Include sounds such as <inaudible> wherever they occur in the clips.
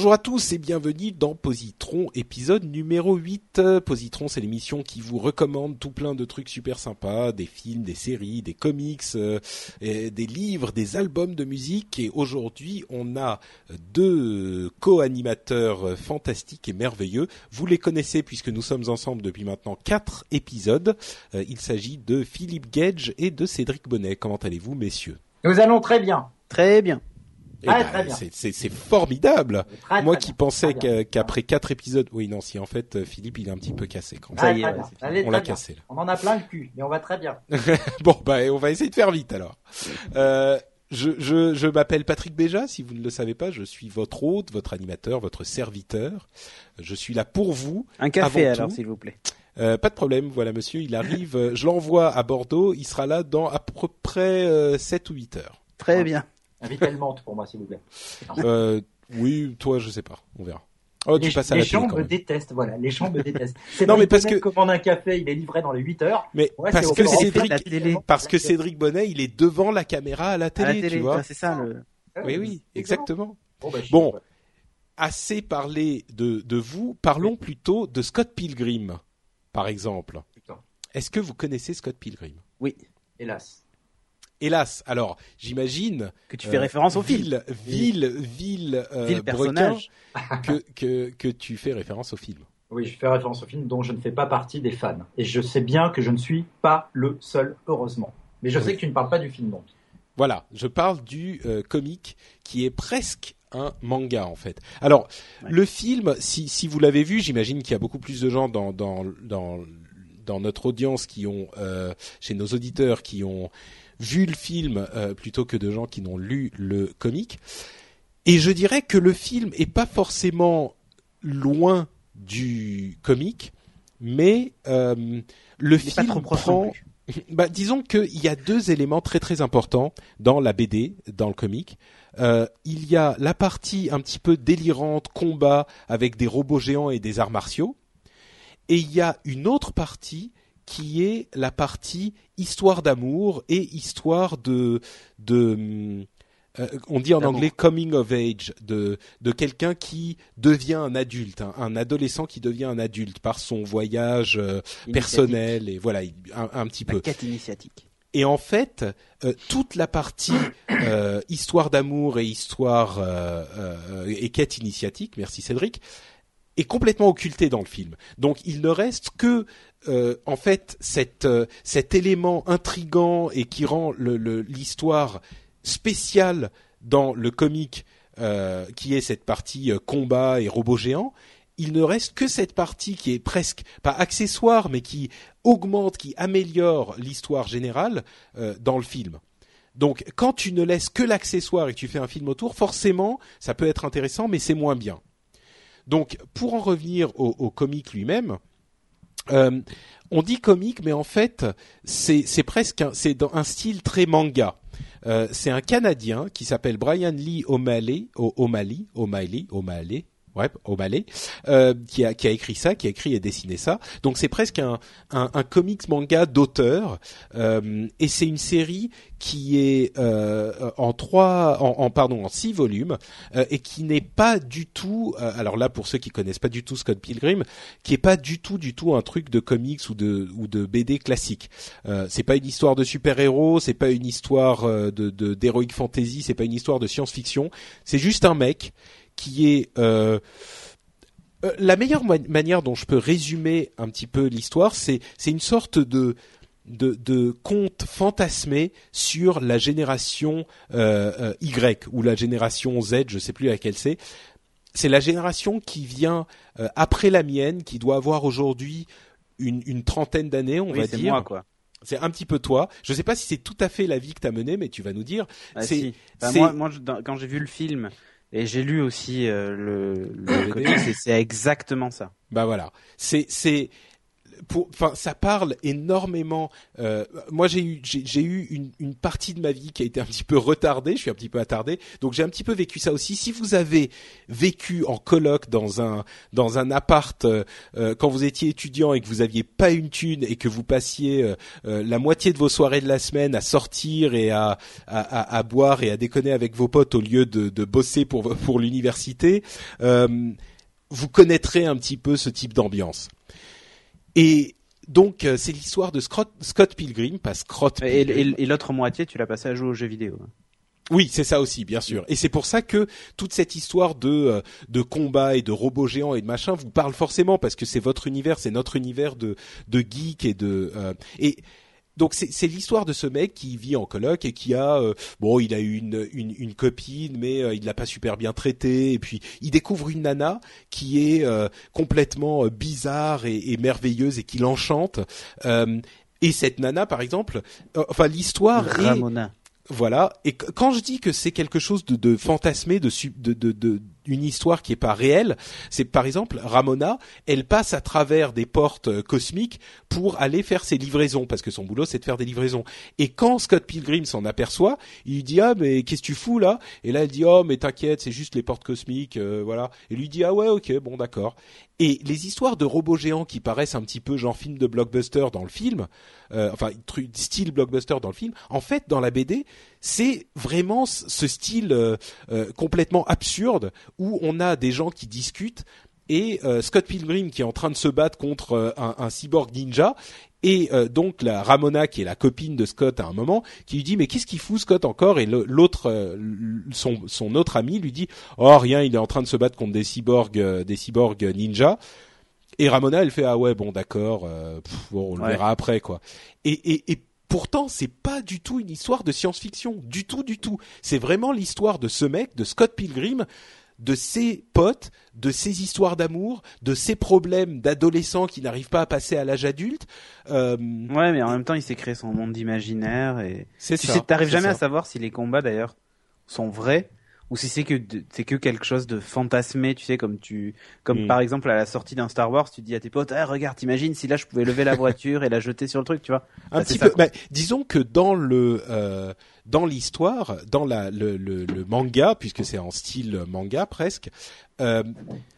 Bonjour à tous et bienvenue dans Positron, épisode numéro 8. Positron, c'est l'émission qui vous recommande tout plein de trucs super sympas, des films, des séries, des comics, euh, et des livres, des albums de musique. Et aujourd'hui, on a deux co-animateurs fantastiques et merveilleux. Vous les connaissez puisque nous sommes ensemble depuis maintenant quatre épisodes. Euh, il s'agit de Philippe Gage et de Cédric Bonnet. Comment allez-vous, messieurs? Nous allons très bien. Très bien. Eh Ah, ben, c'est- formidable. Très, Moi très qui pensais qu'après quatre épisodes, oui non, si en fait euh, Philippe il est un petit peu cassé quand même. Ah, Ça y est, On l'a cassé là. On en a plein le cul, mais on va très bien. <laughs> Bon bah on va essayer de faire vite alors. Euh, je je, je m'appelle Patrick Béja, si vous ne le savez pas, je suis votre hôte, votre animateur, votre serviteur. Je suis là pour vous. Un café alors, s'il vous plaît. Euh, pas de problème, voilà monsieur, il arrive, je l'envoie à Bordeaux, il sera là dans à peu près euh, 7 ou 8 heures. Très bien. Invitez le menthe pour moi, s'il vous plaît. Euh, oui, toi je sais pas, on verra. Oh, tu les passes à les la télé gens me détestent, voilà. Les gens me détestent. <laughs> C'est Non, mais parce que- commande un café, il est livré dans les 8 heures. Mais Ouais, parce que Cédric la télé. parce que Cédric Bonnet, il est devant la caméra à la À télé, la télé, tu vois. c'est ça le. Oui, oui, exactement. Bon, bah, Bon. Assez parlé de, de vous, parlons plutôt de Scott Pilgrim, par exemple. Est-ce que vous connaissez Scott Pilgrim? Oui. Hélas. Hélas, alors j'imagine Que tu fais euh, référence au film. ville, ville, ville, euh, Ville personnage. <laughs> que, que que tu fais référence au film. Oui, je fais référence au film dont je ne fais pas partie des fans. Et je sais bien que je ne suis pas le seul, heureusement. Mais je sais que tu ne parles pas du film, donc. Voilà, je parle du euh, comique qui est presque un manga en fait. Alors Ouais. le film, si si vous l'avez vu, j'imagine qu'il y a beaucoup plus de gens dans dans dans dans notre audience qui ont euh, chez nos auditeurs qui ont vu le film euh, plutôt que de gens qui n'ont lu le comique. Et je dirais que le film est pas forcément loin du comique, mais euh, le Il film trop prend <laughs> bah, disons qu'il y a deux éléments très très importants dans la BD, dans le comic. Euh, il y a la partie un petit peu délirante, combat avec des robots géants et des arts martiaux, et il y a une autre partie qui est la partie histoire d'amour et histoire de de euh, on dit en anglais coming of age de de quelqu'un qui devient un adulte, un, un adolescent qui devient un adulte par son voyage euh, personnel et voilà il- un, un petit peu. La quête initiatique. Et en fait, euh, toute la partie histoire d'amour et histoire et quête initiatique, merci Cédric, est complètement occultée dans le film. Donc il ne reste que euh, en fait euh, cet élément intrigant et qui rend l'histoire spéciale dans le comique, euh, qui est cette partie combat et robots géants. Il ne reste que cette partie qui est presque pas accessoire, mais qui augmente, qui améliore l'histoire générale dans le film. Donc, quand tu ne laisses que l'accessoire et que tu fais un film autour, forcément, ça peut être intéressant, mais c'est moins bien. Donc, pour en revenir au comique lui-même, euh, on dit comique, mais en fait, c'est presque un, c'est dans un style très manga. Euh, c'est un Canadien qui s'appelle Brian Lee O'Malley, O'Malley, O'Malley, O'Malley, ouais, O'Malley, euh, qui a écrit ça, qui a écrit et dessiné ça. Donc c'est presque un comics manga d'auteur, euh, et c'est une série qui est euh, en trois, pardon, en six volumes, euh, et qui n'est pas du tout. alors là, pour ceux qui connaissent pas du tout Scott Pilgrim, qui est pas du tout, du tout un truc de comics ou de de BD classique. C'est pas une histoire de super-héros, c'est pas une histoire de de- d'heroic fantasy, c'est pas une histoire de science-fiction. C'est juste un mec qui est euh, Euh, la meilleure manière dont je peux résumer un petit peu l'histoire, c'est c'est une sorte de de, de conte fantasmé sur la génération euh, euh, Y ou la génération Z, je sais plus laquelle c'est. C'est la génération qui vient après la mienne, qui doit avoir aujourd'hui une, une, trentaine d'années, on va dire. Moi, quoi. C'est un petit peu toi. Je ne sais pas si c'est tout à fait la vie que tu as menée, mais tu vas nous dire. Ah, c'est, moi, moi quand j'ai vu le film, et j'ai lu aussi euh, le, le <coughs> c'est exactement ça. Bah voilà, c'est c'est enfin, ça parle énormément. Euh, moi, j'ai eu, j'ai eu une, une, partie de ma vie qui a été un petit peu retardée. Je suis un petit peu attardé, donc j'ai un petit peu vécu ça aussi. Si vous avez vécu en coloc dans un dans un appart euh, euh, quand vous étiez étudiant et que vous aviez pas une thune et que vous passiez la moitié de vos soirées de la semaine à sortir et à à, à, boire et à déconner avec vos potes au lieu de, de bosser pour pour l'université, vous connaîtrez un petit peu ce type d'ambiance. Et donc euh, c'est l'histoire de Scott, Scott Pilgrim, pas Scott Pilgrim. Et, l'autre moitié, tu l'as passé à jouer aux jeux vidéo. Oui, c'est ça aussi, bien sûr. Et c'est pour ça que toute cette histoire de euh, de combat et de robots géants et de machin vous parle forcément parce que c'est votre univers, c'est notre univers de de geek et de euh, et donc c'est l'histoire de ce mec qui vit en coloc et qui a euh, bon il a une une, une copine mais euh, il l'a pas super bien traitée. Et puis il découvre une nana qui est euh, complètement bizarre et, et, merveilleuse et qui l'enchante. Et cette nana par exemple enfin l'histoire Ramona. Voilà. Et quand je dis que c'est quelque chose de, de fantasmé, de, de, de, de une histoire qui est pas réelle, c'est par exemple Ramona, elle passe à travers des portes euh, cosmiques pour aller faire ses livraisons parce que son boulot c'est de faire des livraisons. Et quand Scott Pilgrim s'en aperçoit, il lui dit ah mais qu'est-ce que tu fous là? Et là elle dit oh mais t'inquiète c'est juste les portes cosmiques euh, voilà. Et lui dit ah ouais ok bon d'accord. Et les histoires de robots géants qui paraissent un petit peu genre film de blockbuster dans le film, euh, enfin style blockbuster dans le film, en fait dans la BD c'est vraiment ce style euh, euh, complètement absurde où on a des gens qui discutent et euh, Scott Pilgrim qui est en train de se battre contre un, un, cyborg ninja et donc la Ramona qui est la copine de Scott à un moment qui lui dit mais qu'est-ce qu'il fout Scott encore? Et l'autre son, son autre ami lui dit oh rien il est en train de se battre contre des cyborgs des cyborgs ninja. Et Ramona elle fait ah ouais bon d'accord bon on le verra après quoi. Et, et, et Pourtant, c'est pas du tout une histoire de science-fiction, du tout, du tout. C'est vraiment l'histoire de ce mec, de Scott Pilgrim, de ses potes, de ses histoires d'amour, de ses problèmes d'adolescents qui n'arrivent pas à passer à l'âge adulte. Euh, ouais, mais en même temps, il s'est créé son monde imaginaire et c'est tu ça. T'arrives jamais à savoir si les combats d'ailleurs sont vrais ou si c'est que c'est que quelque chose de fantasmé, tu sais, comme tu, comme mm. par exemple à la sortie d'un Star Wars, tu dis à tes potes, ah, regarde, t'imagines si là je pouvais lever la voiture et la jeter sur le truc, tu vois. Un bah, petit peu. Bah, disons que dans le euh, dans l'histoire, dans la le, le, le manga, puisque c'est en style manga presque, euh,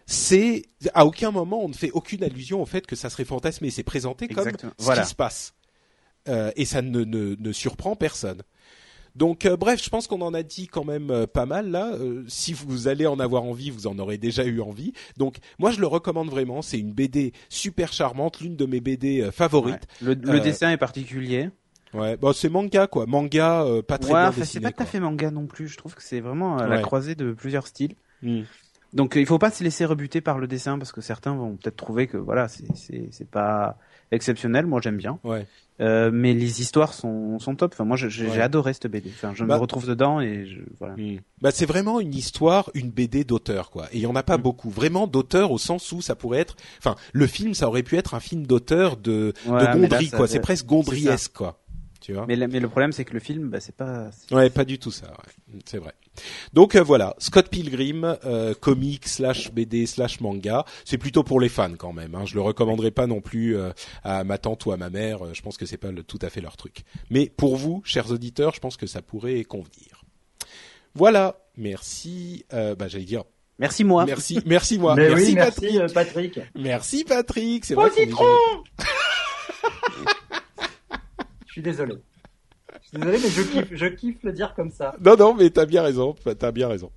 c'est à aucun moment on ne fait aucune allusion au fait que ça serait fantasmé. C'est présenté comme ce qui se passe. Euh, et ça ne, ne, ne surprend personne. Donc euh, bref, je pense qu'on en a dit quand même euh, pas mal là. Euh, si vous allez en avoir envie, vous en aurez déjà eu envie. Donc moi je le recommande vraiment. C'est une BD super charmante, l'une de mes BD favorites. Le, dessin est particulier. Ouais, bon c'est manga quoi, manga pas très bien dessiné. C'est pas tout à fait manga non plus. Je trouve que c'est vraiment la croisée de plusieurs styles. Hmm. Donc il faut pas se laisser rebuter par le dessin parce que certains vont peut-être trouver que voilà c'est c'est pas exceptionnel. Moi j'aime bien. Ouais. Euh, mais les histoires sont, sont top. Enfin, moi, j'ai adoré cette BD. Enfin, je me bah- retrouve dedans et je, voilà. Hmm. Bah, c'est vraiment une histoire, une BD d'auteur, quoi. Et il y en a pas hmm. beaucoup. Vraiment d'auteur au sens où ça pourrait être. Enfin, le film, ça aurait pu être un film d'auteur de, de Gondry, quoi. C'est presque Gondryesque, quoi. Tu vois? Mais, mais le problème, c'est que le film, bah, c'est pas. Ouais, pas du tout ça. Ouais. C'est vrai. Donc euh, voilà, Scott Pilgrim, euh, comic slash BD slash manga, c'est plutôt pour les fans quand même. Hein. Je le recommanderais pas non plus euh, à ma tante ou à ma mère. Je pense que c'est pas tout à fait leur truc. Mais pour vous, chers auditeurs, je pense que ça pourrait convenir. Voilà, merci. bah j'allais dire. Merci moi. Merci, merci moi. merci, Patrick. Merci Patrick. C'est vrai. <laughs> Je suis désolé désolé, mais je kiffe, je kiffe le dire comme ça. Non, non, mais t'as bien raison, t'as bien raison.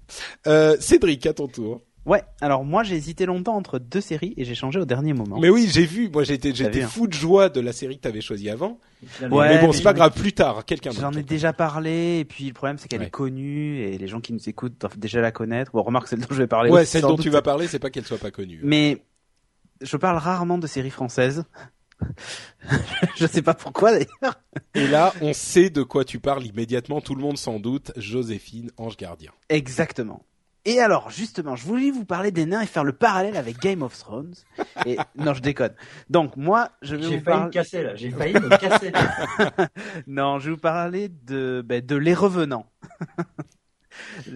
Euh, Cédric, à ton tour. Ouais, alors moi j'ai hésité longtemps entre deux séries et j'ai changé au dernier moment. Mais oui, j'ai vu, moi j'étais j'étais hein. fou de joie de la série que tu avais choisie avant. Ouais, mais bon, c'est pas grave, plus tard, quelqu'un J'en ai déjà parlé et puis le problème c'est qu'elle est connue et les gens qui nous écoutent doivent déjà la connaître. Bon, remarque celle dont je vais parler. Ouais, celle dont tu vas parler, c'est pas qu'elle soit pas connue. Mais je parle rarement de séries françaises. <laughs> je sais pas pourquoi d'ailleurs. Et là, on sait de quoi tu parles immédiatement, tout le monde sans doute, Joséphine, ange gardien. Exactement. Et alors, justement, je voulais vous parler des nains et faire le parallèle avec Game of Thrones. Et non, je déconne. Donc moi, je vais vous parler. Me casser là. J'ai failli me casser. <laughs> non, je vais vous parler de ben, de Les Revenants.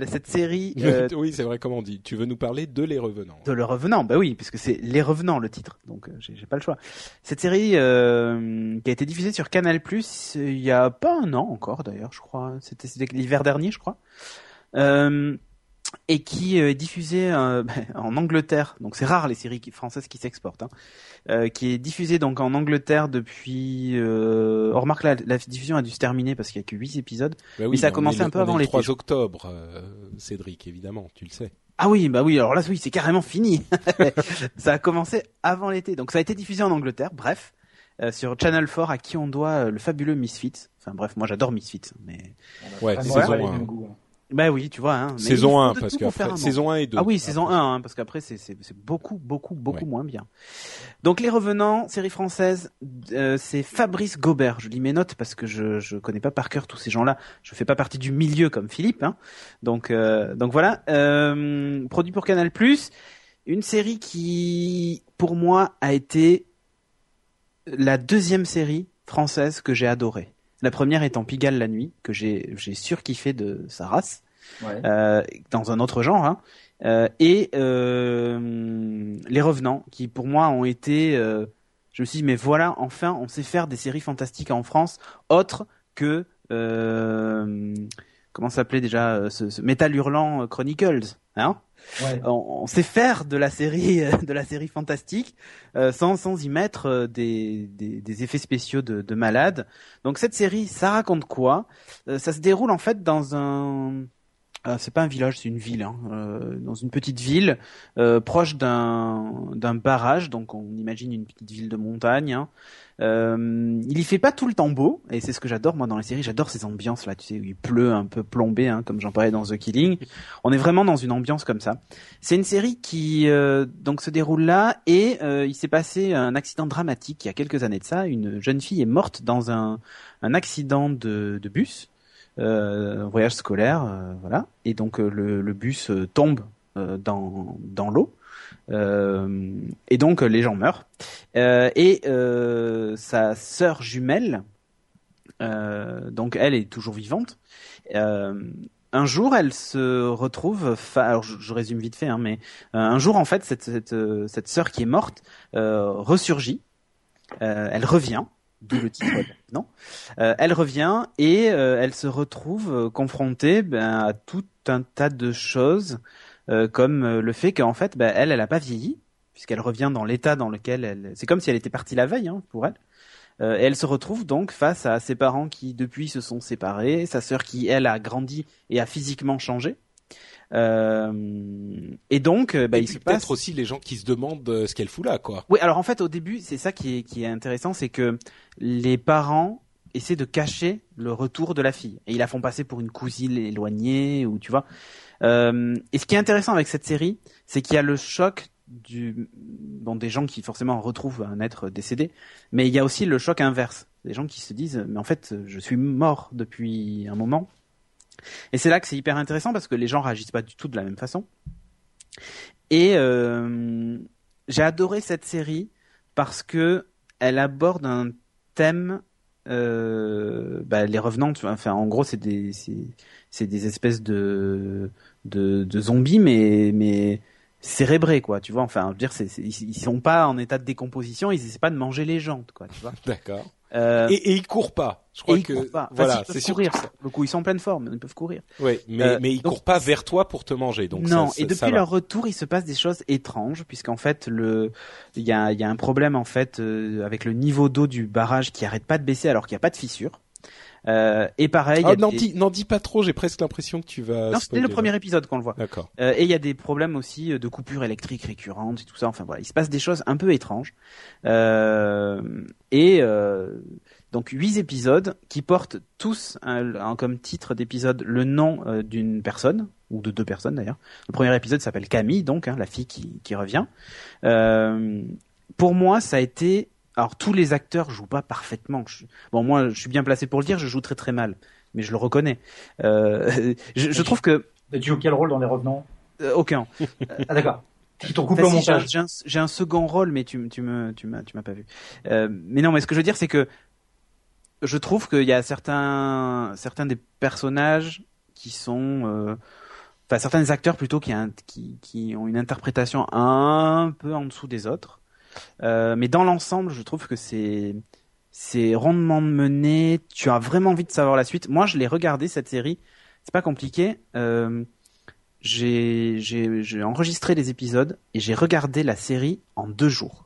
Cette série. <laughs> Euh... Oui, c'est vrai. Comment on dit? Tu veux nous parler de Les Revenants De Les Revenants, bah oui, puisque c'est Les Revenants le titre. Donc euh, j'ai pas le choix. Cette série euh, qui a été diffusée sur Canal Plus il y a pas un an encore d'ailleurs, je crois. C'était l'hiver dernier, je crois. Euh, et qui euh, est diffusé euh, <laughs> en Angleterre. Donc c'est rare les séries françaises qui s'exportent. Hein. Euh, qui est diffusé donc en Angleterre depuis. Euh, on remarque la, la diffusion a dû se terminer parce qu'il y a que 8 épisodes. Bah mais ça a commencé un peu avant l'été. 3 octobre, Cédric, évidemment, tu le sais. Ah oui, bah oui, alors là oui, c'est carrément fini. <laughs> ça a commencé avant l'été, donc ça a été diffusé en Angleterre. Bref, sur Channel 4 à qui on doit le fabuleux Misfits. Enfin bref, moi j'adore Misfits, mais ouais, saison bah oui, tu vois. Hein, saison 1, parce qu'après, saison 1 et 2. Ah oui, saison 1, hein, parce qu'après, c'est, c'est, c'est beaucoup, beaucoup, beaucoup moins bien. Donc, Les Revenants, série française, euh, c'est Fabrice Gobert. Je lis mes notes parce que je, je connais pas par cœur tous ces gens-là. Je fais pas partie du milieu comme Philippe. Hein. Donc, euh, donc voilà. Euh, produit pour Canal+. Une série qui, pour moi, a été la deuxième série française que j'ai adorée. La première étant Pigalle la nuit, que j'ai j'ai surkiffé de sa race, euh, dans un autre genre, hein. euh, et euh, Les Revenants, qui pour moi ont été, euh, je me suis dit mais voilà, enfin on sait faire des séries fantastiques en France, autres que euh, comment s'appelait déjà ce, ce Metal Hurlant Chronicles, hein on, sait faire de la série, <laughs> de la série fantastique euh, sans sans y mettre euh, des, des, effets spéciaux de, de malade. Donc cette série, ça raconte quoi? Euh, Ça se déroule en fait dans un c'est pas un village, c'est une ville, hein, dans une petite ville proche d'un d'un barrage. Donc on imagine une petite ville de montagne. Hein. Euh, il y fait pas tout le temps beau, et c'est ce que j'adore moi dans les séries. J'adore ces ambiances là, tu sais, où il pleut un peu plombé, hein, comme j'en parlais dans The Killing. On est vraiment dans une ambiance comme ça. C'est une série qui euh, donc se déroule là, et euh, il s'est passé un accident dramatique il y a quelques années de ça. Une jeune fille est morte dans un, un accident de, de bus. Euh, voyage scolaire, voilà, et donc le, le bus tombe dans dans l'eau euh, et donc les gens meurent. Euh, et euh, sa sœur jumelle, donc elle est toujours vivante. un jour, elle se retrouve. Alors, je, résume vite fait, hein, mais un jour, en fait, cette cette, cette sœur qui est morte ressurgit. elle revient d'où le titre non elle revient et elle se retrouve confrontée ben, à tout un tas de choses euh, comme euh, le fait qu'en fait, bah, elle, elle a pas vieilli puisqu'elle revient dans l'état dans lequel elle. C'est comme si elle était partie la veille hein, pour elle. Euh, et elle se retrouve donc face à ses parents qui depuis se sont séparés, sa sœur qui elle a grandi et a physiquement changé. Euh, et donc, bah, il se passe peut-être aussi les gens qui se demandent ce qu'elle fout là, quoi. Oui, alors en fait, au début, c'est ça qui est, qui est intéressant, c'est que les parents essaient de cacher le retour de la fille et ils la font passer pour une cousine éloignée ou tu vois. Euh, et ce qui est intéressant avec cette série, c'est qu'il y a le choc du bon des gens qui forcément retrouvent un être décédé, mais il y a aussi le choc inverse, des gens qui se disent mais en fait je suis mort depuis un moment. Et c'est là que c'est hyper intéressant parce que les gens réagissent pas du tout de la même façon. Et euh, j'ai adoré cette série parce que elle aborde un thème euh, bah, les revenants enfin en gros c'est des espèces de zombies, mais cérébrés quoi tu vois. Enfin je veux dire c'est, ils, sont pas en état de décomposition ils essaient pas de manger les gens quoi tu vois. <laughs> D'accord euh... et, et ils courent pas. Je crois que courent pas. voilà c'est sûr courir. le coup ils sont en pleine forme ils peuvent courir. Oui mais euh, mais ils courent pas vers toi pour te manger donc non et depuis leur retour il se passe des choses étranges puisqu'en fait le il y a y a un problème en fait euh, avec le niveau d'eau du barrage qui arrête pas de baisser alors qu'il y a pas de fissure Euh, et pareil. Oh, n'en dis, dis, pas trop. J'ai presque l'impression que tu vas. Non, c'était le premier épisode qu'on le voit. D'accord. Euh, et il y a des problèmes aussi de coupures électriques récurrentes et tout ça. Enfin voilà, il se passe des choses un peu étranges. Euh, et euh, donc huit épisodes qui portent tous un, comme titre d'épisode le nom euh, d'une personne ou de deux personnes d'ailleurs. Le premier épisode s'appelle Camille, donc hein, la fille qui, qui revient. Euh, pour moi, ça a été alors tous les acteurs jouent pas parfaitement. Bon, moi, je suis bien placé pour le dire, je joue très très mal, mais je le reconnais. Euh, <laughs> je, je, trouve que. Tu joues quel rôle dans Les Revenants? Euh, Aucun. <laughs> ah d'accord. T'ont coupé au montage. J'ai un, second rôle, mais tu, tu me, tu m'as, tu m'as pas vu. Euh, mais non, mais ce que je veux dire, c'est que je trouve qu'il y a certains, certains des personnages qui sont, enfin certains des acteurs plutôt qui, qui, qui ont une interprétation un peu en dessous des autres. Euh, mais dans l'ensemble, je trouve que c'est c'est rondement mené. Tu as vraiment envie de savoir la suite. Moi, je l'ai regardé cette série. C'est pas compliqué. Euh, j'ai enregistré les épisodes et j'ai regardé la série en deux jours.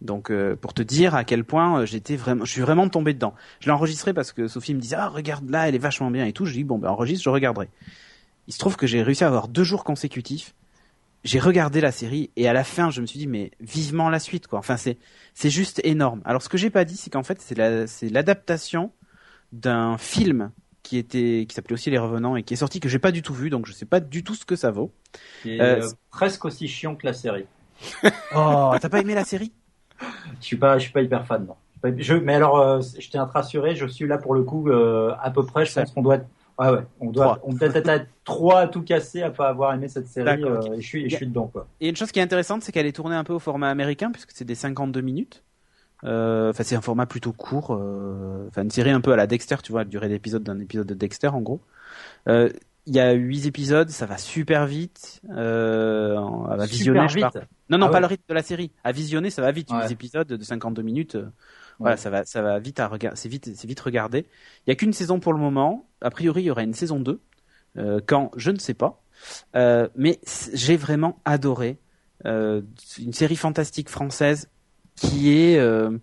Donc euh, pour te dire à quel point j'étais vraiment, je suis vraiment tombé dedans. Je l'ai enregistré parce que Sophie me disait ah regarde là, elle est vachement bien et tout. Je dis bon ben enregistre, je regarderai. Il se trouve que j'ai réussi à avoir deux jours consécutifs j'ai regardé la série et à la fin je me suis dit mais vivement la suite quoi. Enfin c'est c'est juste énorme. Alors ce que j'ai pas dit c'est qu'en fait c'est la c'est l'adaptation d'un film qui était qui s'appelait aussi Les Revenants et qui est sorti que j'ai pas du tout vu donc je sais pas du tout ce que ça vaut. C'est euh, presque aussi chiant que la série. <laughs> oh t'as pas aimé la série? Je suis pas je suis pas hyper fan non. Je, mais alors, euh, je tiens à te rassurer, je suis là pour le coup euh, à peu près. Je pense qu'on doit être ah ouais, on doit, on peut-être être trois à tout casser à pas avoir aimé cette série. Euh, et je suis, je suis dedans quoi. Et une chose qui est intéressante, c'est qu'elle est tournée un peu au format américain puisque c'est des 52 minutes. Euh, enfin, c'est un format plutôt court. Euh, enfin, une série un peu à la Dexter, tu vois, la durée d'épisode d'un épisode de Dexter en gros. Il y a huit épisodes, ça va super vite. Euh, à visionner, je vite. Non, non, ah pas le rythme de la série. À visionner, ça va vite. Ouais. épisodes de 52 minutes. Voilà, ça va, ça va vite à regarder. C'est vite, c'est vite regardé. Il y a qu'une saison pour le moment. A priori, il y aura une saison 2. Euh, quand je ne sais pas. Euh, mais j'ai vraiment adoré euh, une série fantastique française qui est euh,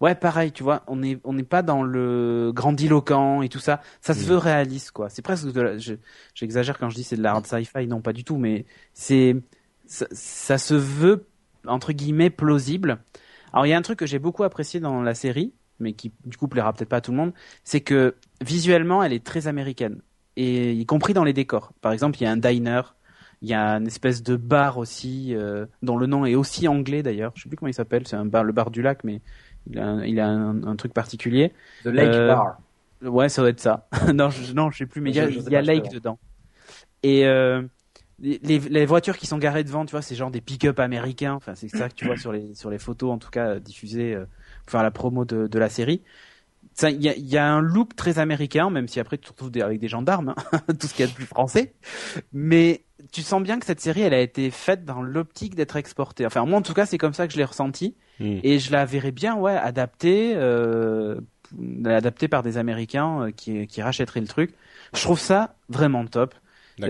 ouais pareil tu vois on est on n'est pas dans le grandiloquent et tout ça ça se mm. veut réaliste quoi c'est presque de la, j'exagère quand je dis c'est de la hard sci-fi non pas du tout mais c'est ça, ça, se veut entre guillemets plausible alors il y a un truc que j'ai beaucoup apprécié dans la série, mais qui du coup plaira peut-être pas à tout le monde, c'est que visuellement elle est très américaine, et y compris dans les décors. Par exemple, il y a un diner, il y a une espèce de bar aussi, euh, dont le nom est aussi anglais d'ailleurs. Je sais plus comment il s'appelle, c'est un bar, le bar du lac, mais il a, un, il a un, truc particulier. The Lake euh, Bar. Ouais, ça doit être ça. <laughs> non, je, non, je sais plus, mais il y a, y a Lake dedans. Et euh, les, les, voitures qui sont garées devant, tu vois, c'est genre des pick-up américains. Enfin, c'est ça que tu vois sur les sur les photos, en tout cas euh, diffusées euh, pour faire la promo de, de la série. Il y a, y a, un look très américain, même si après tu te retrouves avec des gendarmes, hein, <laughs> tout ce qu'il y a de plus français. Mais tu sens bien que cette série, elle a été faite dans l'optique d'être exportée. Enfin, moi en tout cas, c'est comme ça que je l'ai ressenti. Hmm. Et je la verrais bien, ouais, adaptée, euh, adaptée par des Américains euh, qui, qui rachèteraient le truc. Je trouve ça vraiment top.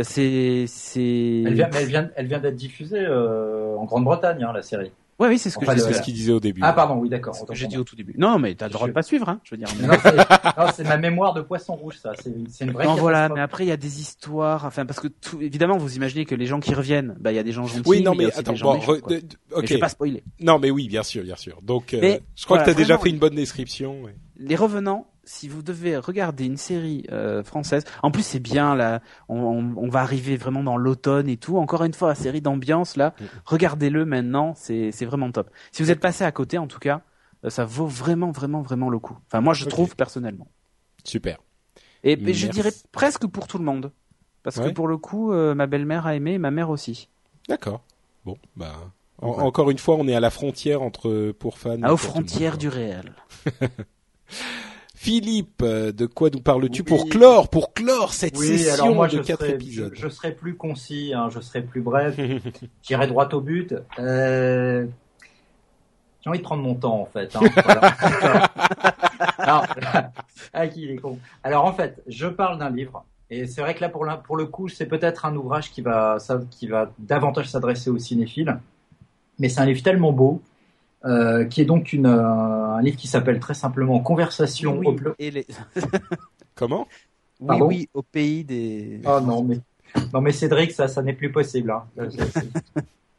C'est, c'est. Elle vient, elle vient, elle vient d'être diffusée euh, en Grande-Bretagne, hein, la série. Ouais, oui, c'est ce que je ce qu'il disait au début. Ah, pardon, oui, d'accord. C'est ce que j'ai dit au tout début. Non, mais t'as le droit de pas suivre, hein, je veux dire. non, c'est ma mémoire de poisson rouge, ça. C'est une vraie. Non, voilà, mais après, il y a des histoires, enfin, parce que tout, évidemment, vous imaginez que les gens qui reviennent, bah, il y a des gens gentils. Oui, non, mais, attends, bon, ok. je vais pas spoiler. Non, mais oui, bien sûr, bien sûr. Donc, euh, je crois que t'as déjà fait une bonne description. Les revenants, si vous devez regarder une série euh, française, en plus c'est bien là, on, on, va arriver vraiment dans l'automne et tout. Encore une fois, la série d'ambiance là, mm. regardez-le maintenant, c'est c'est vraiment top. Si vous êtes passé à côté, en tout cas, euh, ça vaut vraiment vraiment vraiment le coup. Enfin moi je trouve personnellement. Super. Et, je dirais presque pour tout le monde, parce que pour le coup, euh, ma belle-mère a aimé, et ma mère aussi. D'accord. Bon, bah. Encore une fois, on est à la frontière entre pour fans. aux frontières du réel. <laughs> Philippe, euh, de quoi nous parles-tu pour clore, pour clore cette session de quatre épisodes? je, serai plus concis, hein, je serai plus bref, <laughs> j'irai droit au but. Euh... J'ai envie de prendre mon temps en fait. Hein, <laughs> Alors, ah, qui il est con. Alors en fait, je parle d'un livre et c'est vrai que là pour, pour le coup, c'est peut-être un ouvrage qui va, ça, qui va davantage s'adresser aux cinéphiles, mais c'est un livre tellement beau. Euh, qui est donc une, euh, un livre qui s'appelle très simplement Conversation au et les... <laughs> Comment? Oui, oui, au pays des. Oh non, mais non, mais Cédric, ça, ça n'est plus possible. Hein.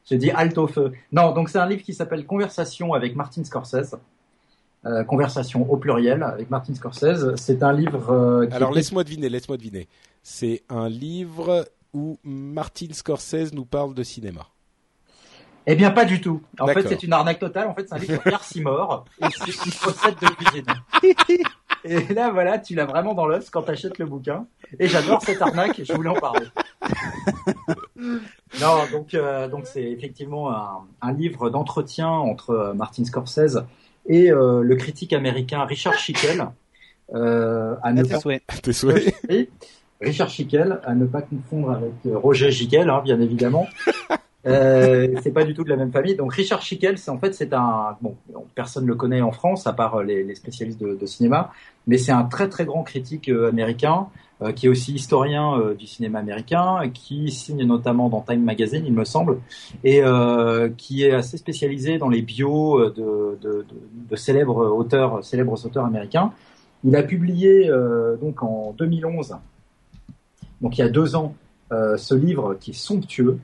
J'ai dit alto feu. Non, donc c'est un livre qui s'appelle Conversation avec Martin Scorsese. Euh, conversation au pluriel avec Martin Scorsese. C'est un livre. Euh, Alors laisse-moi deviner, laisse-moi deviner. C'est un livre où Martin Scorsese nous parle de cinéma. Eh bien, pas du tout. En fait, c'est une arnaque totale. En fait, c'est un livre sur Pierre Simor et c'est une recette de cuisine. <laughs> Et là, voilà, tu l'as vraiment dans l'os quand tu achètes le bouquin. Et j'adore cette arnaque. Je voulais en parler. <laughs> non, donc euh, donc c'est effectivement un, un livre d'entretien entre euh, Martin Scorsese et euh, le critique américain Richard Schickel. Euh, à ne pas... souhaits. Richard Schickel, à ne pas confondre avec Roger Schickel, hein, bien évidemment. <laughs> Euh, c'est pas du tout de la même famille. Donc Richard Schickel, c'est en fait c'est un bon, personne le connaît en France à part les, les spécialistes de, cinéma, mais c'est un très très grand critique euh, américain euh, qui est aussi historien euh, du cinéma américain, qui signe notamment dans Time Magazine, il me semble, et qui est assez spécialisé dans les bios de, de, de célèbres auteurs, célèbres auteurs américains. Il a publié donc en 2011, donc il y a deux ans, ce livre qui est somptueux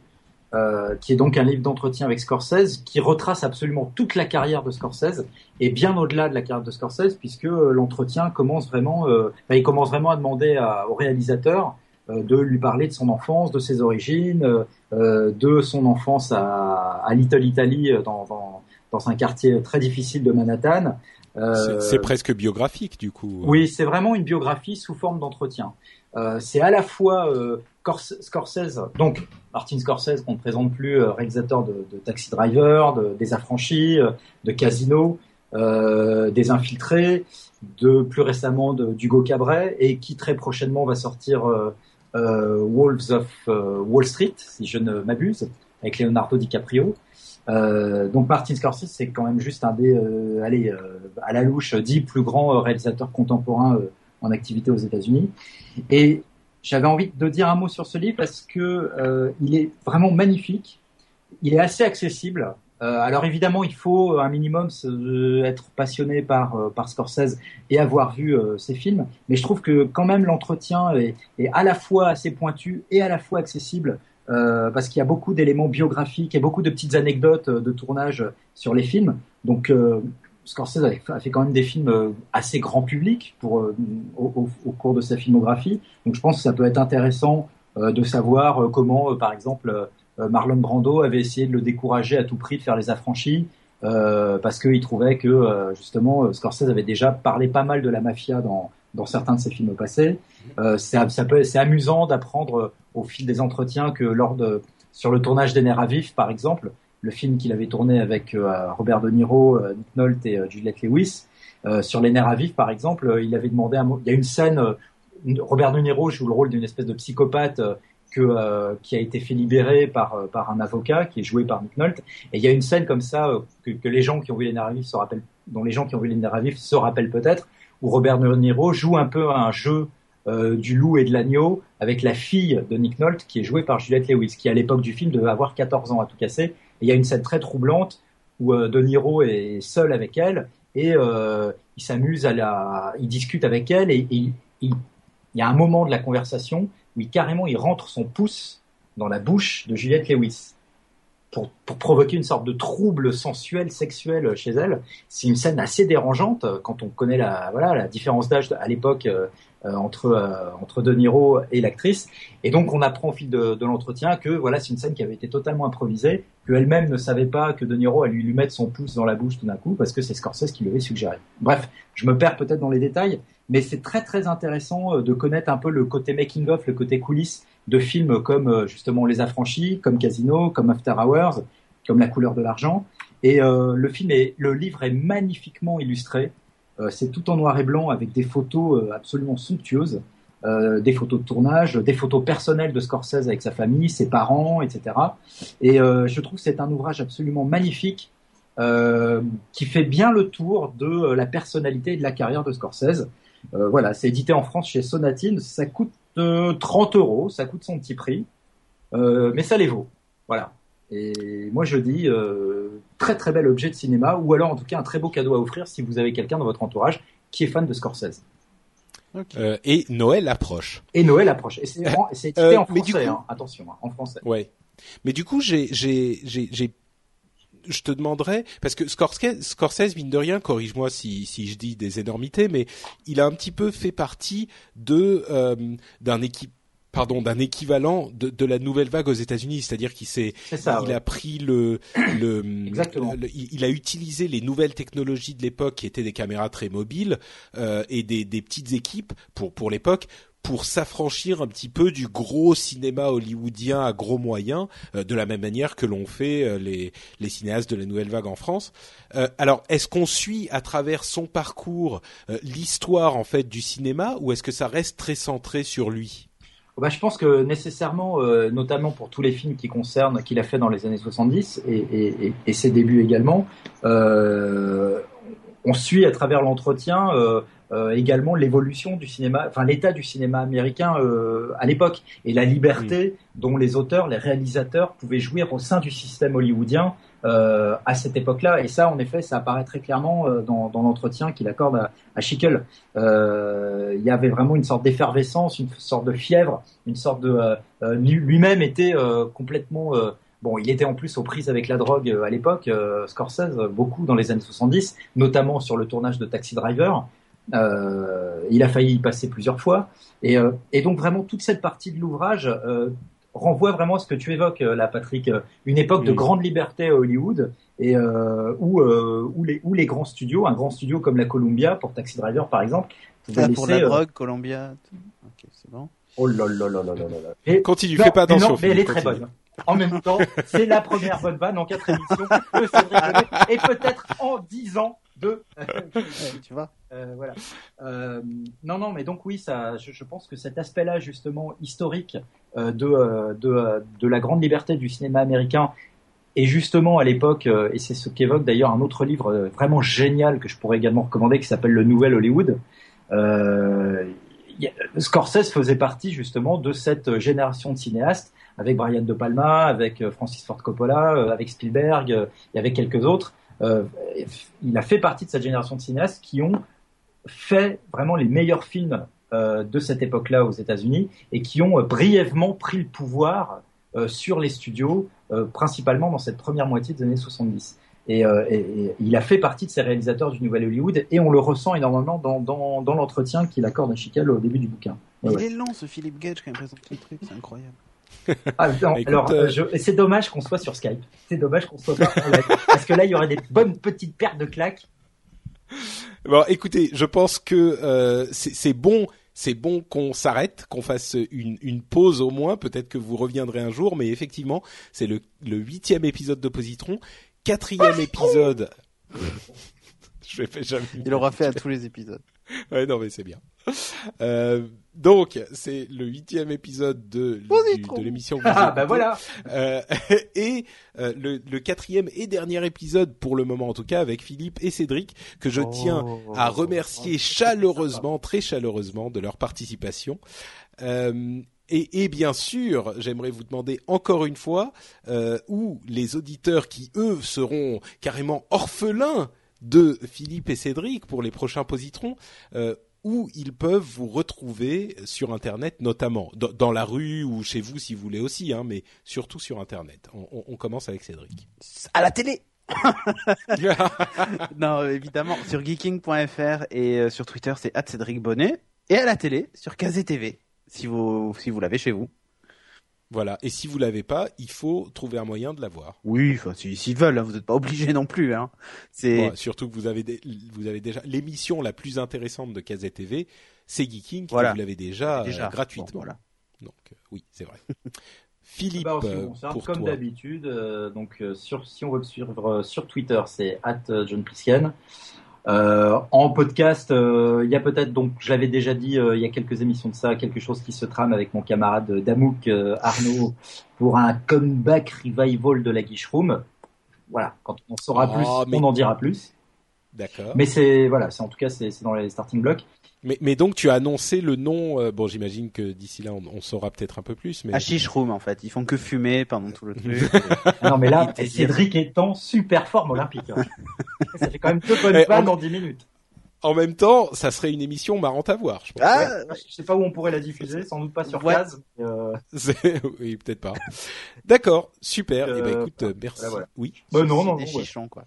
euh, qui est donc un livre d'entretien avec Scorsese, qui retrace absolument toute la carrière de Scorsese et bien au-delà de la carrière de Scorsese, puisque euh, l'entretien commence vraiment, euh, il commence vraiment à demander au réalisateur de lui parler de son enfance, de ses origines, de son enfance à, à Little Italy dans, dans, dans, un quartier très difficile de Manhattan. c'est presque biographique du coup. Oui, c'est vraiment une biographie sous forme d'entretien. C'est à la fois Scorsese, donc Martin Scorsese, qu'on ne présente plus, euh, réalisateur de, Taxi Driver, de, des Affranchis, euh, de Casino, euh, des Infiltrés, de plus récemment d'Hugo Cabret, et qui très prochainement va sortir euh, euh Wolves of Wall Street, si je ne m'abuse, avec Leonardo DiCaprio. donc Martin Scorsese, c'est quand même juste un des, allez, à la louche, dix plus grands réalisateurs contemporains en activité aux États-Unis. Et j'avais envie de dire un mot sur ce livre parce que euh, il est vraiment magnifique. Il est assez accessible. Euh, alors évidemment, il faut un minimum être passionné par euh, par Scorsese et avoir vu ses films. Mais je trouve que quand même l'entretien est, est, à la fois assez pointu et à la fois accessible parce qu'il y a beaucoup d'éléments biographiques et beaucoup de petites anecdotes de tournage sur les films. Donc Scorsese a fait quand même des films euh, assez grand public pour, euh, au, au, cours de sa filmographie. Donc je pense que ça peut être intéressant euh, de savoir comment, par exemple, Marlon Brando avait essayé de le décourager à tout prix de faire les affranchis. Euh, parce qu'il trouvait que justement Scorsese avait déjà parlé pas mal de la mafia dans, dans certains de ses films passés. Euh, c'est, ça peut, c'est amusant d'apprendre au fil des entretiens que lors de sur le tournage des Nerfs à vif, par exemple, le film qu'il avait tourné avec euh, Robert De Niro, euh, Nick Nolte et euh, Juliette Lewis. sur Les Nerfs à vif, par exemple, il avait demandé un Il y a une scène, Robert De Niro joue le rôle d'une espèce de psychopathe qui a été fait libérer par, par un avocat qui est joué par Nick Nolte. Et il y a une scène comme ça que, que les gens qui ont vu les vif se rappellent, dont les gens qui ont vu les vif se rappellent peut-être, où Robert De Niro joue un peu un jeu du loup et de l'agneau avec la fille de Nick Nolte qui est jouée par Juliette Lewis, qui à l'époque du film devait avoir 14 ans à tout casser il y a une scène très troublante où euh, De Niro est seul avec elle et euh, il s'amuse à la, il discute avec elle et, il, y a un moment de la conversation où carrément il rentre son pouce dans la bouche de Juliette Lewis pour, provoquer une sorte de trouble sensuel, sexuel chez elle. C'est une scène assez dérangeante quand on connaît la, différence d'âge à l'époque euh, euh, entre euh, entre De Niro et l'actrice. Et donc on apprend au fil de, l'entretien que voilà c'est une scène qui avait été totalement improvisée, qu'elle-même ne savait pas que De Niro allait lui mettre son pouce dans la bouche tout d'un coup parce que c'est Scorsese qui lui avait suggéré. Bref, je me perds peut-être dans les détails, mais c'est très très intéressant euh, de connaître un peu le côté making of, le côté coulisses de films comme justement Les Affranchis, comme Casino, comme After Hours, comme La couleur de l'argent. Et euh, le film est, le livre est magnifiquement illustré. Euh, c'est tout en noir et blanc avec des photos euh, absolument somptueuses, euh, des photos de tournage, des photos personnelles de Scorsese avec sa famille, ses parents, etc. Et je trouve que c'est un ouvrage absolument magnifique qui fait bien le tour de la personnalité et de la carrière de Scorsese. voilà, c'est édité en France chez Sonatine, ça coûte 30 euros, ça coûte son petit prix, mais ça les vaut. Voilà. Et moi je dis très très bel objet de cinéma, ou alors en tout cas un très beau cadeau à offrir si vous avez quelqu'un dans votre entourage qui est fan de Scorsese. et Noël approche. Et Noël approche. Et c'est euh, en français, hein. attention, hein, en français. Ouais. Mais du coup, j'ai, j'ai, j'ai, je te demanderais parce que Scorsese, Scorsese mine de rien, corrige-moi si, si je dis des énormités, mais il a un petit peu fait partie de euh, d'un équipe pardon d'un équivalent de, de, la nouvelle vague aux États-Unis, c'est-à-dire qu'il s'est, il a pris le, le, <clears throat> il, a utilisé les nouvelles technologies de l'époque qui étaient des caméras très mobiles euh, et des, des petites équipes pour pour l'époque pour s'affranchir un petit peu du gros cinéma hollywoodien à gros moyens, euh, de la même manière que l'ont fait euh, les, cinéastes de la nouvelle vague en France. Euh, alors, est-ce qu'on suit à travers son parcours l'histoire en fait du cinéma, ou est-ce que ça reste très centré sur lui? Bah, je pense que nécessairement, notamment pour tous les films qui concernent qu'il a fait dans les années 70 et, ses débuts également, on suit à travers l'entretien également l'évolution du cinéma, enfin l'état du cinéma américain euh, à l'époque et la liberté dont les auteurs, les réalisateurs pouvaient jouir au sein du système hollywoodien euh, à cette époque-là. Et ça, en effet, ça apparaît très clairement dans, dans l'entretien qu'il accorde à, à Schickel. il y avait vraiment une sorte d'effervescence, une sorte de fièvre, une sorte de lui-même était complètement Bon, il était en plus aux prises avec la drogue à l'époque, Scorsese, beaucoup dans les années 70, notamment sur le tournage de Taxi Driver. Euh, il a failli y passer plusieurs fois. Et, euh, et donc vraiment toute cette partie de l'ouvrage euh, renvoie vraiment à ce que tu évoques là, Patrick, une époque de grande liberté à Hollywood et où, où, les, où les grands studios, un grand studio comme la Columbia pour Taxi Driver par exemple, ah, pour la drogue, Columbia. Ok, c'est bon. Oh là là là là là là. <laughs> Continue, fais pas attention. Mais, mais elle est très bonne. En même temps, c'est la première bonne vanne en quatre émissions <laughs> et peut-être en dix ans de. <laughs> tu vois. Euh, voilà. Euh, non, non, mais donc oui, ça, je, pense que cet aspect-là, justement, historique euh, de, de, de la grande liberté du cinéma américain, et justement à l'époque, et c'est ce qu'évoque d'ailleurs un autre livre vraiment génial que je pourrais également recommander, qui s'appelle Le Nouvel Hollywood. Scorsese faisait partie justement de cette génération de cinéastes avec Brian De Palma, avec Francis Ford Coppola, avec Spielberg et avec quelques autres. Il a fait partie de cette génération de cinéastes qui ont fait vraiment les meilleurs films euh, de cette époque-là aux États-Unis et qui ont euh, brièvement pris le pouvoir euh, sur les studios, principalement dans cette première moitié des années 70. Et, il a fait partie de ces réalisateurs du Nouvel Hollywood et on le ressent énormément dans, dans, dans l'entretien qu'il accorde à Chical au début du bouquin. Il est lent ce Philippe Gage quand il présente le truc, c'est incroyable. <laughs> Ah, alors, c'est dommage qu'on soit sur Skype. C'est dommage qu'on soit pas en live. <laughs> Parce que là, il y aurait des bonnes petites paires de claques. Bon, écoutez, je pense que euh, c'est bon, c'est bon qu'on s'arrête, qu'on fasse une, une, pause au moins. Peut-être que vous reviendrez un jour, mais effectivement, c'est le, le huitième épisode de Positron, quatrième épisode. <laughs> je vais jamais. Il aura fait à tous les épisodes. <laughs> ouais, non, mais c'est bien. Euh, donc, c'est le huitième épisode de, de l'émission. <laughs> Ah, bah voilà. Euh, <laughs> et euh, le, le, quatrième et dernier épisode, pour le moment en tout cas, avec Philippe et Cédric, que je tiens oh. à remercier chaleureusement, très chaleureusement, de leur participation. Euh, et, et, bien sûr, j'aimerais vous demander encore une fois euh, où les auditeurs qui eux seront carrément orphelins de Philippe et Cédric pour les prochains positrons, euh, où ils peuvent vous retrouver sur Internet, notamment dans, la rue ou chez vous si vous voulez aussi, hein, mais surtout sur Internet. On, commence avec Cédric. À la télé. <laughs> non, évidemment, sur geeking.fr et euh, sur Twitter, c'est Cédric Bonnet. Et à la télé, sur KZTV, si vous, si vous l'avez chez vous. Voilà. Et si vous l'avez pas, il faut trouver un moyen de l'avoir. Oui, enfin, s'ils veulent, hein, vous n'êtes pas obligé non plus. Hein. C'est surtout que vous avez vous avez déjà l'émission la plus intéressante de KZTV, c'est Geeking, vous l'avez déjà, déjà. Euh, gratuitement. voilà. Donc euh, oui, c'est vrai. <laughs> Philippe, bah, pour comme d'habitude, donc sur, si on veut le suivre sur Twitter, c'est @john euh, en podcast, euh, il y a peut-être, donc je l'avais déjà dit euh, il y a quelques émissions de ça, quelque chose qui se trame avec mon camarade Damouk Arnaud pour un comeback revival de la Guiche Room. Voilà, quand on saura plus, oh, on en dira plus. D'accord. Mais c'est voilà, c'est en tout cas c'est dans les starting blocks. Mais, mais, donc tu as annoncé le nom. Euh, bon, j'imagine que d'ici là, on, saura peut-être un peu plus. Mais Hashish Room, en fait, ils font que fumer pendant tout le <laughs> truc. Ah non, mais là, Cédric en super forme olympique. Hein. <laughs> <laughs> ça fait quand même deux bonnes vannes en 10 minutes. En même temps, ça serait une émission marrante à voir. Je, pense. Ah, je sais pas où on pourrait la diffuser, sans doute pas sur ouais. Euh... <laughs> Oui, peut-être pas. D'accord, super. Euh, eh ben, écoute, merci. Oui. Bah, non, non, non. quoi.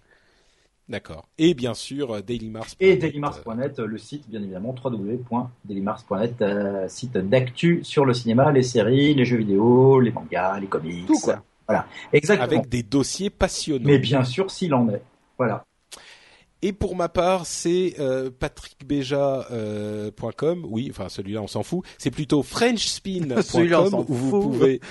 D'accord. Et bien sûr, dailymars. Et dailymars.net, le site, bien évidemment, www.dailymars.net, euh, site d'actu sur le cinéma, les séries, les jeux vidéo, les mangas, les comics. Tout quoi. Voilà. Exactement. Avec des dossiers passionnants. Mais bien sûr, s'il en est. Voilà. Et pour ma part, c'est euh, patrickbeja.com. Euh, oui, enfin celui-là, on s'en fout. C'est plutôt frenchspin.com où vous pouvez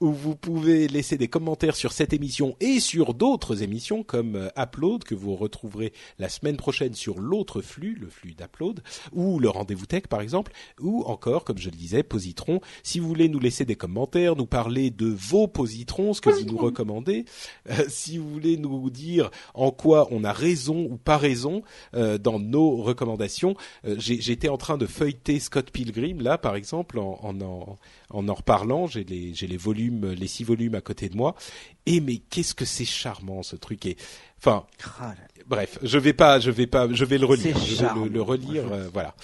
où vous pouvez laisser des commentaires sur cette émission et sur d'autres émissions comme euh, Upload que vous retrouverez la semaine prochaine sur l'autre flux, le flux d'Upload, ou le rendez-vous tech par exemple, ou encore, comme je le disais, Positron. Si vous voulez nous laisser des commentaires, nous parler de vos positrons, ce que vous nous recommandez, euh, si vous voulez nous dire en quoi on a raison ou pas raison euh, dans nos recommandations, j'étais en train de feuilleter Scott Pilgrim là par exemple en en, en, en, en reparlant, j'ai les, j'ai les volumes les six volumes à côté de moi. Et mais qu'est-ce que c'est charmant ce truc et enfin ah bref, je vais pas, je vais pas, je vais le relire, je vais le, relire, euh, voilà.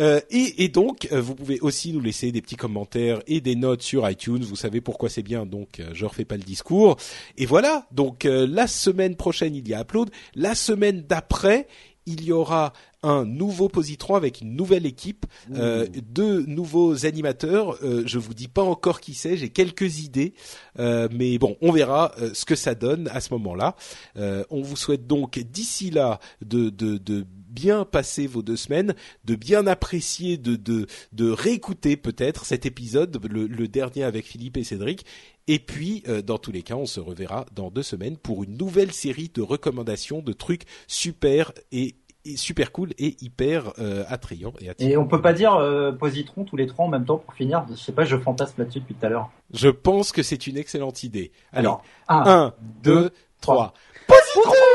Euh, et, donc, euh, vous pouvez aussi nous laisser des petits commentaires et des notes sur iTunes. Vous savez pourquoi c'est bien, donc je refais pas le discours. Et voilà. Donc la semaine prochaine, il y a Upload. La semaine d'après, il y aura un nouveau positron avec une nouvelle équipe, euh, deux nouveaux animateurs. Euh, je vous dis pas encore qui c'est, j'ai quelques idées, euh, mais bon, on verra euh, ce que ça donne à ce moment-là. on vous souhaite donc d'ici là de, de, de bien passer vos deux semaines, de bien apprécier, de, de, de réécouter peut-être cet épisode, le, le, dernier avec Philippe et Cédric. Et puis, dans tous les cas, on se reverra dans deux semaines pour une nouvelle série de recommandations de trucs super et super cool et hyper euh, attrayant et attirant. Et on peut pas dire euh, positron tous les trois en même temps pour finir. Je sais pas, je fantasme là-dessus depuis tout à l'heure. Je pense que c'est une excellente idée. Alors, 1, 2, 3. Positron